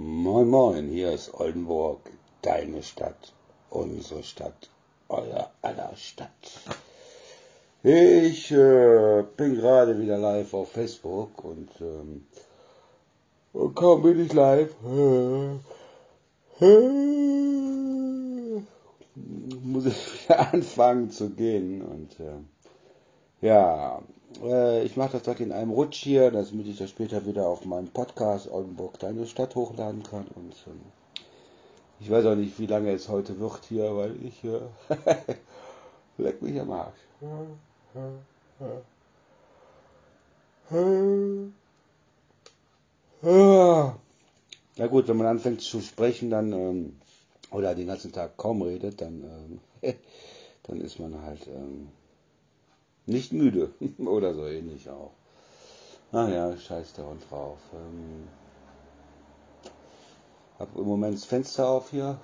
Moin Moin, hier ist Oldenburg, deine Stadt, unsere Stadt, euer aller Stadt. Ich äh, bin gerade wieder live auf Facebook und, ähm, und kaum bin ich live, äh, äh, muss ich wieder anfangen zu gehen und äh, ja, äh, ich mache das heute in einem Rutsch hier, damit ich das später wieder auf meinem Podcast Oldenburg, deine Stadt hochladen kann. Und ähm, ich weiß auch nicht, wie lange es heute wird hier, weil ich äh, leck mich am Arsch. Na gut, wenn man anfängt zu sprechen, dann ähm, oder den ganzen Tag kaum redet, dann, ähm, dann ist man halt ähm, nicht müde oder so ähnlich auch. Naja, scheiß da und drauf. Ähm, hab im Moment das Fenster auf hier.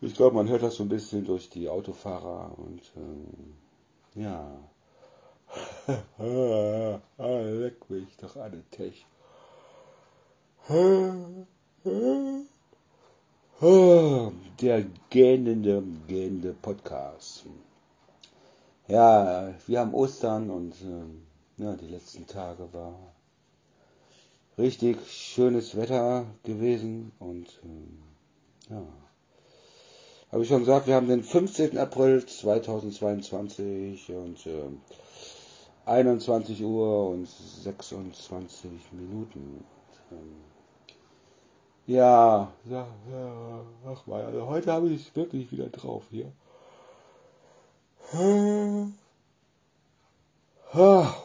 Ich glaube, man hört das so ein bisschen durch die Autofahrer und ähm, ja. Leck mich doch alle Tech. Der gähnende, gähnende Podcast. Ja, wir haben Ostern und äh, ja, die letzten Tage war richtig schönes Wetter gewesen und äh, ja. Habe ich schon gesagt, wir haben den 15. April 2022 und äh, 21 Uhr und 26 Minuten. Und, ähm, ja, ja, ja, ach mal, also heute habe ich es wirklich wieder drauf hier.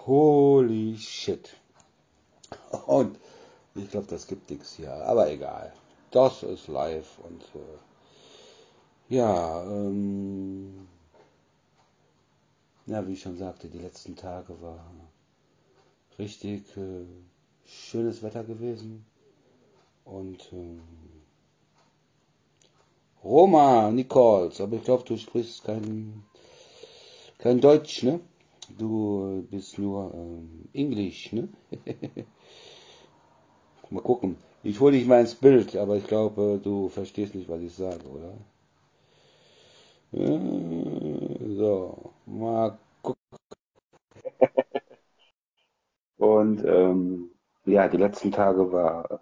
Holy shit. Und ich glaube, das gibt nichts hier. Aber egal. Das ist live und äh, ja, ähm, ja, wie ich schon sagte, die letzten Tage war richtig äh, schönes Wetter gewesen und ähm, Roma Nichols, aber ich glaube, du sprichst kein kein Deutsch, ne? Du bist nur ähm, Englisch, ne? mal gucken. Ich hole dich mal ins Bild, aber ich glaube, du verstehst nicht, was ich sage, oder? So, mal gucken. Und ähm, ja, die letzten Tage war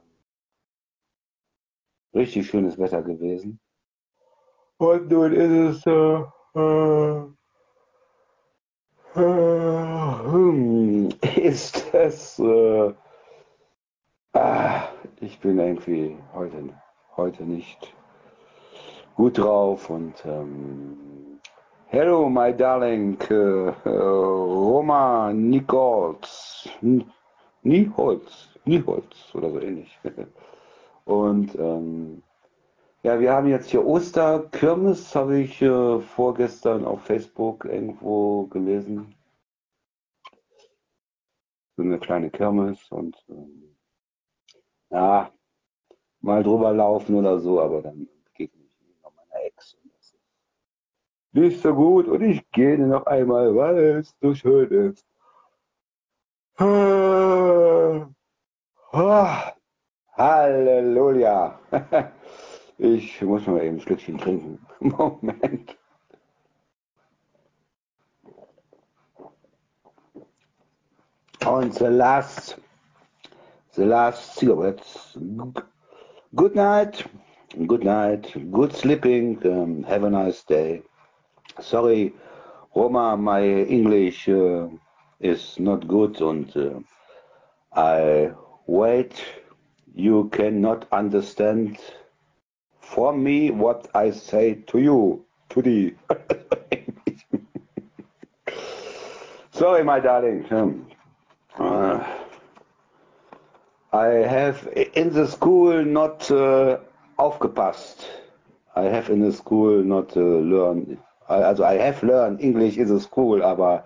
richtig schönes Wetter gewesen. Und nun ist es äh, äh, ist es. Äh, ah, ich bin irgendwie heute, heute nicht gut drauf und. Ähm, hello, my darling äh, Roma Nichols. Nichols. Nichols oder so ähnlich. Und. Ähm, ja, wir haben jetzt hier Osterkirmes, habe ich äh, vorgestern auf Facebook irgendwo gelesen. So eine kleine Kirmes und ähm, ja, mal drüber laufen oder so, aber dann begegne ich noch meiner Ex. Und das ist nicht so gut und ich gehe noch einmal, weil es so schön ist. Ah, Halleluja. Ich muss mal eben ein Schlückchen trinken. Moment. Und the last, the last cigarettes. Good night, good night, good sleeping, um, have a nice day. Sorry, Roma, my English uh, is not good and uh, I wait, you cannot understand for me what I say to you, to the. Sorry, my darling. Um, uh, I have in the school not uh, aufgepasst. I have in the school not uh, learned. Also I have learned English in the school, aber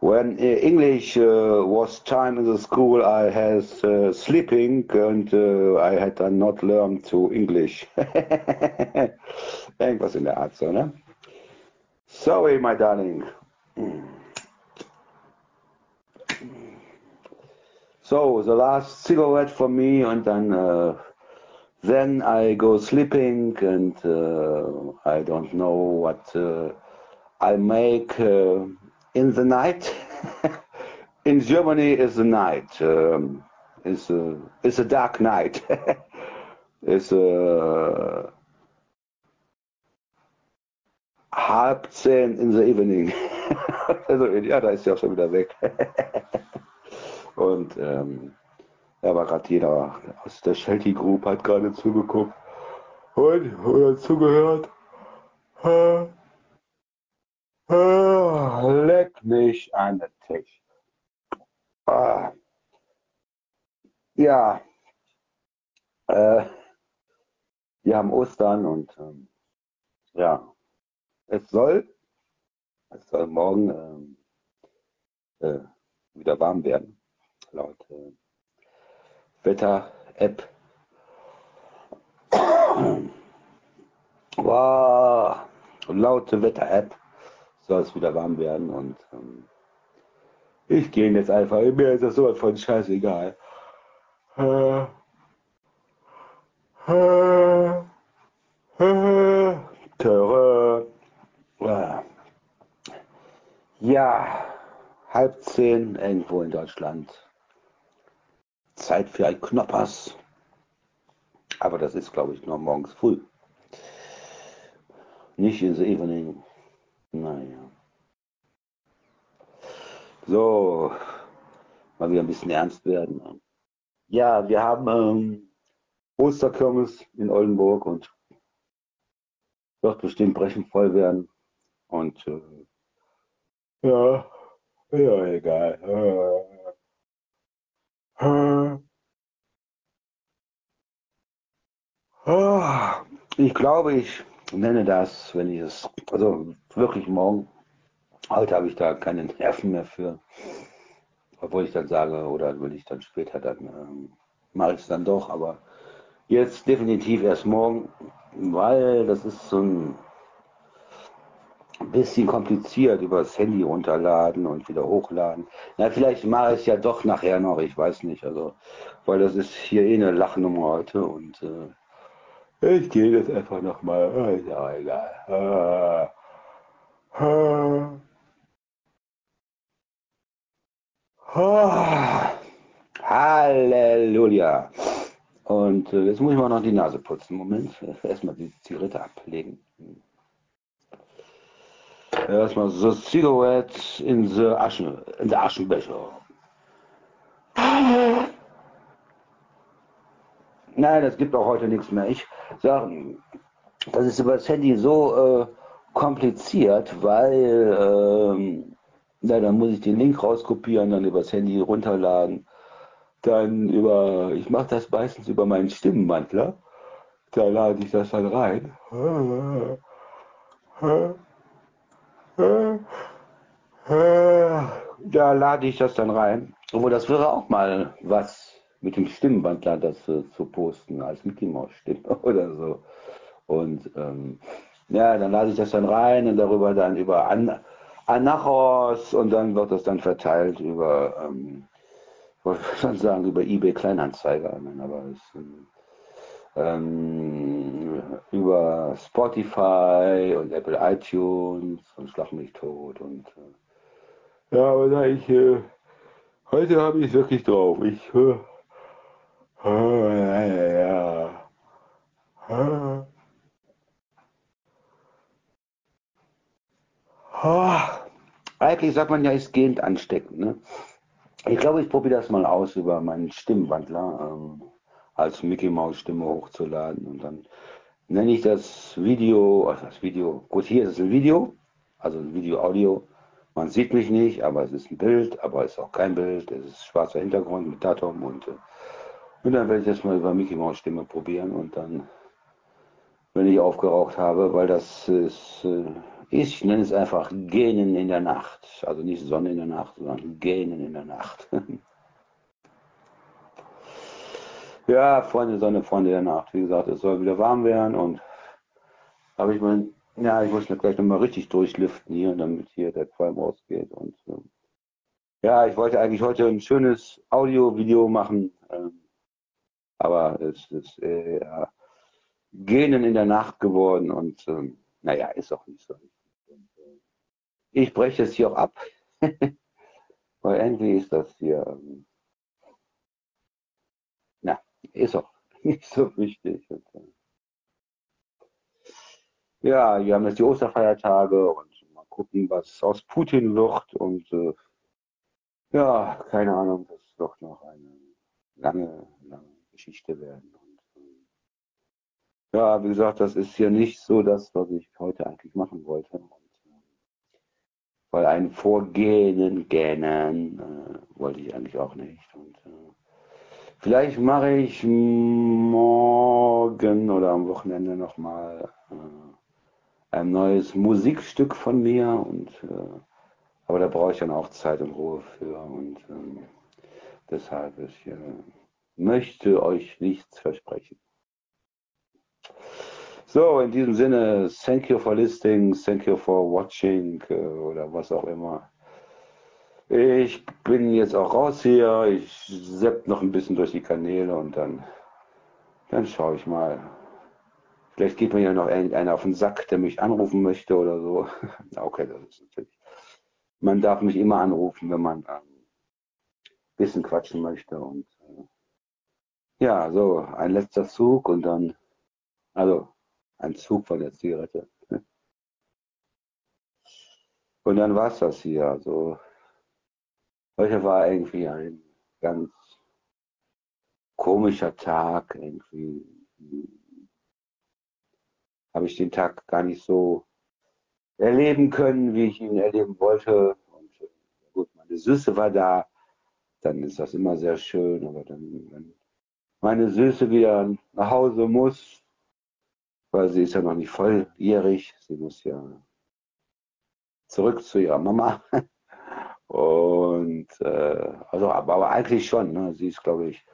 when English uh, was time in the school, I was uh, sleeping and uh, I had not learned to English. Irgendwas in der Art so, ne? Sorry, my darling. So, the last cigarette for me and then uh, then I go sleeping and uh, I don't know what uh, I make uh, in the night. in Germany is the night. Um, is a is a dark night. ist a halb zehn in the evening. also ja, da ist ja auch schon wieder weg. Und ähm, da war gerade jeder aus der Shelty Group hat gerade zugeguckt und oder zugehört. Leck mich an den Tisch. Ah. Ja. Äh, wir haben Ostern und ähm, ja, es soll, es soll morgen ähm, äh, wieder warm werden, laut äh, Wetter-App. wow, laute Wetter-App soll es wieder warm werden und ähm, ich gehe jetzt einfach, mir ist das sowas von scheißegal. Ja, halb zehn irgendwo in Deutschland. Zeit für ein Knoppers. Aber das ist, glaube ich, nur morgens früh. Nicht in the evening. Naja. So, mal wieder ein bisschen ernst werden. Ja, wir haben ähm, Osterkirmes in Oldenburg und wird bestimmt brechend voll werden. Und äh, ja, ja, egal. Äh, äh, Ah, ich glaube, ich nenne das, wenn ich es, also wirklich morgen, heute habe ich da keine Nerven mehr für, obwohl ich dann sage, oder will ich dann später, dann ähm, mache ich es dann doch, aber jetzt definitiv erst morgen, weil das ist so ein bisschen kompliziert über das Handy runterladen und wieder hochladen. Na, vielleicht mache ich es ja doch nachher noch, ich weiß nicht, also, weil das ist hier eh eine Lachnummer heute und äh, ich gehe jetzt einfach nochmal. Äh, ist ja egal. Äh, äh, Halleluja. Und jetzt muss ich mal noch die Nase putzen. Moment, erstmal die Zigarette ablegen. Erstmal so Cigarette in the Aschen, in the Aschenbecher. Nein, das gibt auch heute nichts mehr. Ich sage, das ist über das Handy so äh, kompliziert, weil ähm, na, dann muss ich den Link rauskopieren, dann übers Handy runterladen. Dann über, ich mache das meistens über meinen Stimmenwandler. Da lade ich das dann rein. Da lade ich das dann rein. Obwohl, das wäre auch mal was mit dem Stimmenwandler das äh, zu posten als Mickey Mouse Stimme oder so. Und ähm, ja, dann lade ich das dann rein und darüber dann über An Anachos und dann wird das dann verteilt über, ähm, wollte ich sagen, über eBay Kleinanzeiger, aber es, ähm, über Spotify und Apple iTunes und Schlag mich tot und äh, ja, aber ich, äh, heute habe ich es wirklich drauf. Ich äh, Oh, ja, ja. Oh. Oh. Eigentlich sagt man ja, ist gehend ansteckend. Ne? Ich glaube, ich probiere das mal aus, über meinen Stimmenwandler ähm, als Mickey Maus Stimme hochzuladen. Und dann nenne ich das Video, also das Video, gut, hier ist es ein Video, also ein Video-Audio. Man sieht mich nicht, aber es ist ein Bild, aber es ist auch kein Bild. Es ist schwarzer Hintergrund mit Datum und äh, und dann werde ich das mal über Mickey Maus Stimme probieren und dann, wenn ich aufgeraucht habe, weil das ist, äh, ich nenne es einfach Gähnen in der Nacht. Also nicht Sonne in der Nacht, sondern Gähnen in der Nacht. ja, Freunde Sonne, Freunde der Nacht. Wie gesagt, es soll wieder warm werden und habe ich mein, ja, ich muss mir gleich nochmal richtig durchlüften hier, damit hier der Qualm rausgeht und ähm, Ja, ich wollte eigentlich heute ein schönes Audio-Video machen, ähm, aber es ist äh, Genen in der Nacht geworden und ähm, naja, ist auch nicht so. Ich breche es hier auch ab, weil irgendwie ist das hier, ähm, na, ist auch nicht so wichtig. Und, äh, ja, wir haben jetzt die Osterfeiertage und mal gucken, was aus Putin wird und äh, ja, keine Ahnung, das wird noch eine lange, lange Geschichte werden. Und, ja, wie gesagt, das ist hier nicht so das, was ich heute eigentlich machen wollte. Und, äh, weil ein Vorgehen, Gähnen äh, wollte ich eigentlich auch nicht. Und, äh, vielleicht mache ich morgen oder am Wochenende nochmal äh, ein neues Musikstück von mir und äh, aber da brauche ich dann auch Zeit und Ruhe für und ähm, deshalb ich äh, möchte euch nichts versprechen. So, in diesem Sinne, thank you for listening, thank you for watching äh, oder was auch immer. Ich bin jetzt auch raus hier, ich sepp noch ein bisschen durch die Kanäle und dann, dann schaue ich mal, Vielleicht geht mir ja noch irgendeiner auf den Sack, der mich anrufen möchte oder so. okay, das ist natürlich. Man darf mich immer anrufen, wenn man ein ähm, bisschen quatschen möchte. Und ja, so, ein letzter Zug und dann, also ein Zug von der Zigarette. Und dann war es das hier. Also heute war irgendwie ein ganz komischer Tag, irgendwie habe ich den Tag gar nicht so erleben können, wie ich ihn erleben wollte. Und äh, gut, meine Süße war da, dann ist das immer sehr schön, aber dann, wenn meine Süße wieder nach Hause muss, weil sie ist ja noch nicht volljährig, sie muss ja zurück zu ihrer Mama. Und äh, also, aber, aber eigentlich schon, ne? sie ist, glaube ich,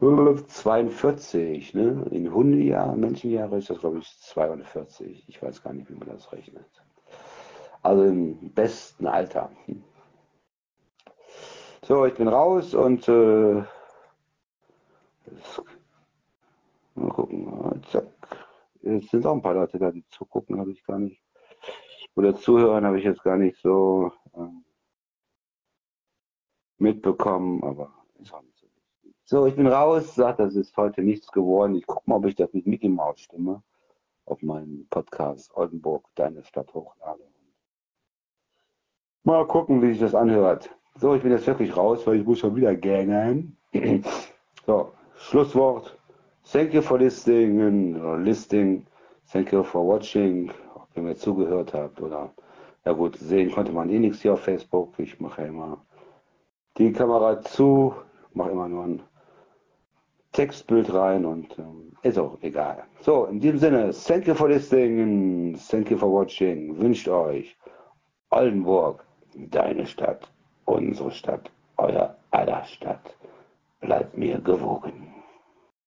42, ne? In Hundejahren, Menschenjahre ist das, glaube ich, 42. Ich weiß gar nicht, wie man das rechnet. Also im besten Alter. So, ich bin raus und äh, mal gucken. Zack. Es sind auch ein paar Leute da, die zugucken, habe ich gar nicht. Oder zuhören habe ich jetzt gar nicht so ähm, mitbekommen, aber ist nicht so so, ich bin raus, sagt, das ist heute nichts geworden. Ich gucke mal, ob ich das mit Mickey Mouse stimme auf meinen Podcast Oldenburg, deine Stadt hochlade. Mal gucken, wie sich das anhört. So, ich bin jetzt wirklich raus, weil ich muss schon wieder gähnen. so, Schlusswort. Thank you for listening, or listing. Thank you for watching, ob ihr mir zugehört habt oder ja gut, sehen konnte man eh nichts hier auf Facebook. Ich mache ja immer die Kamera zu, mache immer nur ein Textbild rein und ähm, ist auch egal. So, in diesem Sinne, thank you for listening, thank you for watching, wünscht euch Oldenburg, deine Stadt, unsere Stadt, euer aller Stadt. Bleibt mir gewogen.